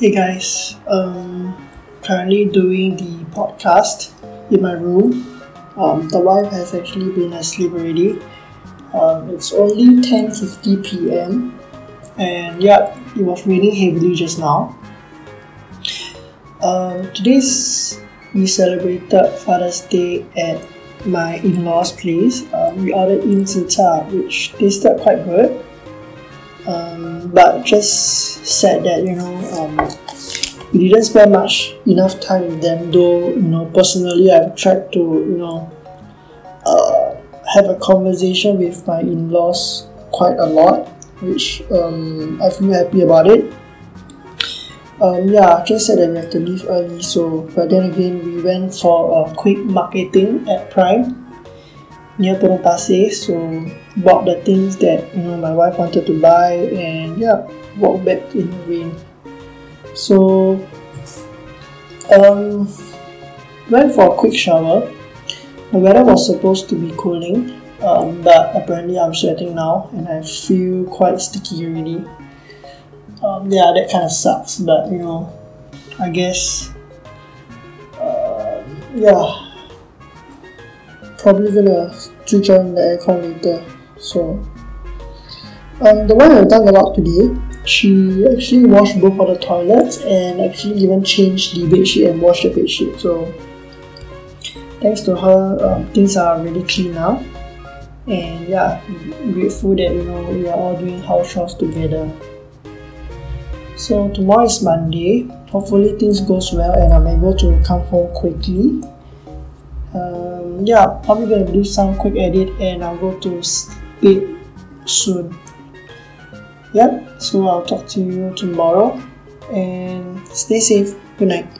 Hey guys, um, currently doing the podcast in my room. Um, the wife has actually been asleep already. Um, it's only 10:50 p.m. and yeah, it was raining heavily just now. Um, today's we celebrated Father's Day at my in-laws' place. Um, we ordered in Zi which tasted quite good. Um, but just sad that you know um, we didn't spend much enough time with them. Though you know personally, I've tried to you know uh, have a conversation with my in-laws quite a lot, which um, I feel happy about it. Um, yeah, just said that we have to leave early, so but then again, we went for a quick marketing at Prime near Potong Pasir, so bought the things that you know my wife wanted to buy, and yeah, walked back in the rain. So, um, went for a quick shower. The weather was supposed to be cooling, um, but apparently I'm sweating now, and I feel quite sticky already um, yeah, that kind of sucks. But you know, I guess, uh, yeah, probably gonna switch on the aircon later. So, um, the one I've done a lot today, she actually washed both of the toilets and actually even changed the bedsheet and washed the bedsheet. So, thanks to her, um, things are really clean now. And yeah, grateful that you know we are all doing house chores together. So tomorrow is Monday. Hopefully things goes well and I'm able to come home quickly. Um, yeah, probably gonna do some quick edit and I'll go to bed soon. Yep. So I'll talk to you tomorrow and stay safe. Good night.